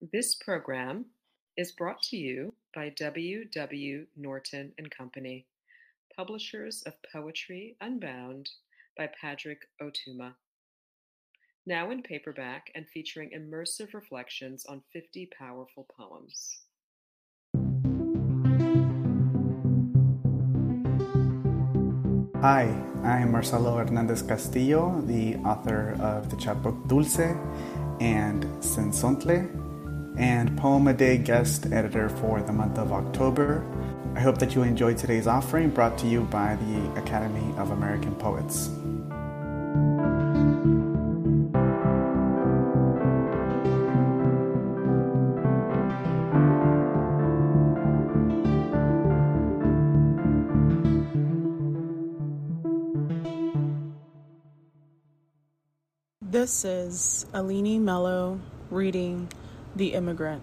This program is brought to you by W. W. Norton and Company, publishers of Poetry Unbound by Padraig Ó Tuama. Now in paperback and featuring immersive reflections on 50 powerful poems. Hi, I'm Marcelo Hernandez Castillo, the author of the chapbook Dulce and Cenzontle, and Poem a Day guest editor for the month of October. I hope that you enjoyed today's offering brought to you by the Academy of American Poets. This is Aline Mello reading The Immigrant.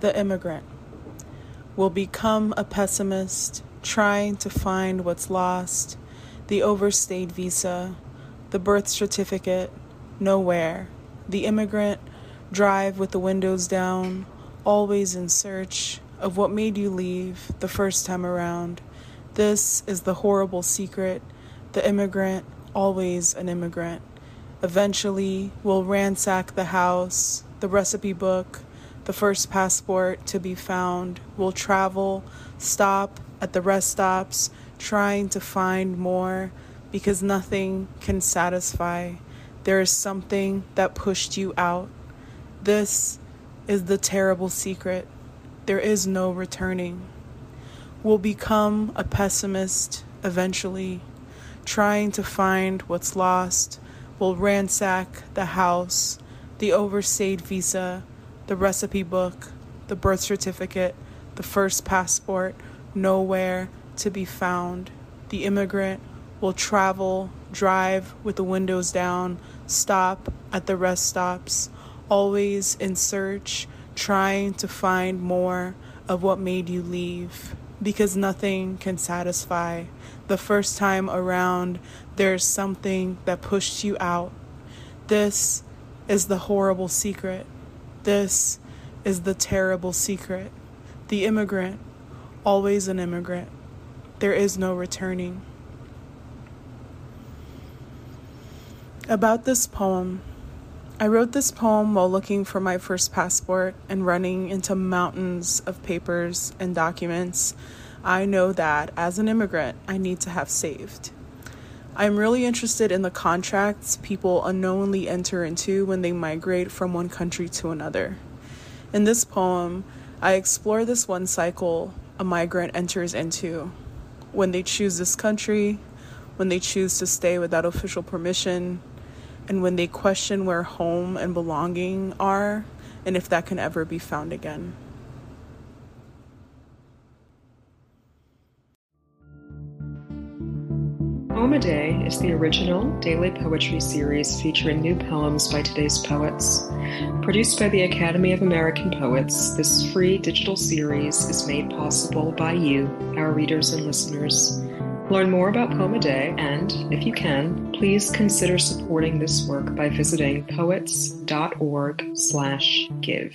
The Immigrant will become a pessimist, trying to find what's lost, the overstayed visa, the birth certificate, nowhere. The immigrant drive with the windows down, always in search of what made you leave the first time around. This is the horrible secret. The immigrant always an immigrant. Eventually, we'll ransack the house, the recipe book, the first passport to be found, We'll travel, stop at the rest stops, trying to find more because nothing can satisfy. There is something that pushed you out. This is the terrible secret. There is no returning. We'll become a pessimist eventually trying to find what's lost, will ransack the house, the overstayed visa, the recipe book, the birth certificate, the first passport, nowhere to be found. The immigrant will travel, drive with the windows down, stop at the rest stops, always in search, trying to find more of what made you leave, because nothing can satisfy the first time around, there's something that pushed you out. This is the horrible secret. This is the terrible secret. The immigrant, always an immigrant. There is no returning. About this poem, I wrote this poem while looking for my first passport and running into mountains of papers and documents I know that as an immigrant, I need to have saved. I'm really interested in the contracts people unknowingly enter into when they migrate from one country to another. In this poem, I explore this one cycle a migrant enters into when they choose this country, when they choose to stay without official permission, and when they question where home and belonging are and if that can ever be found again. Poem a Day is the original daily poetry series featuring new poems by today's poets. Produced by the Academy of American Poets, this free digital series is made possible by you, our readers and listeners. Learn more about Poem a Day and, if you can, please consider supporting this work by visiting poets.org/give.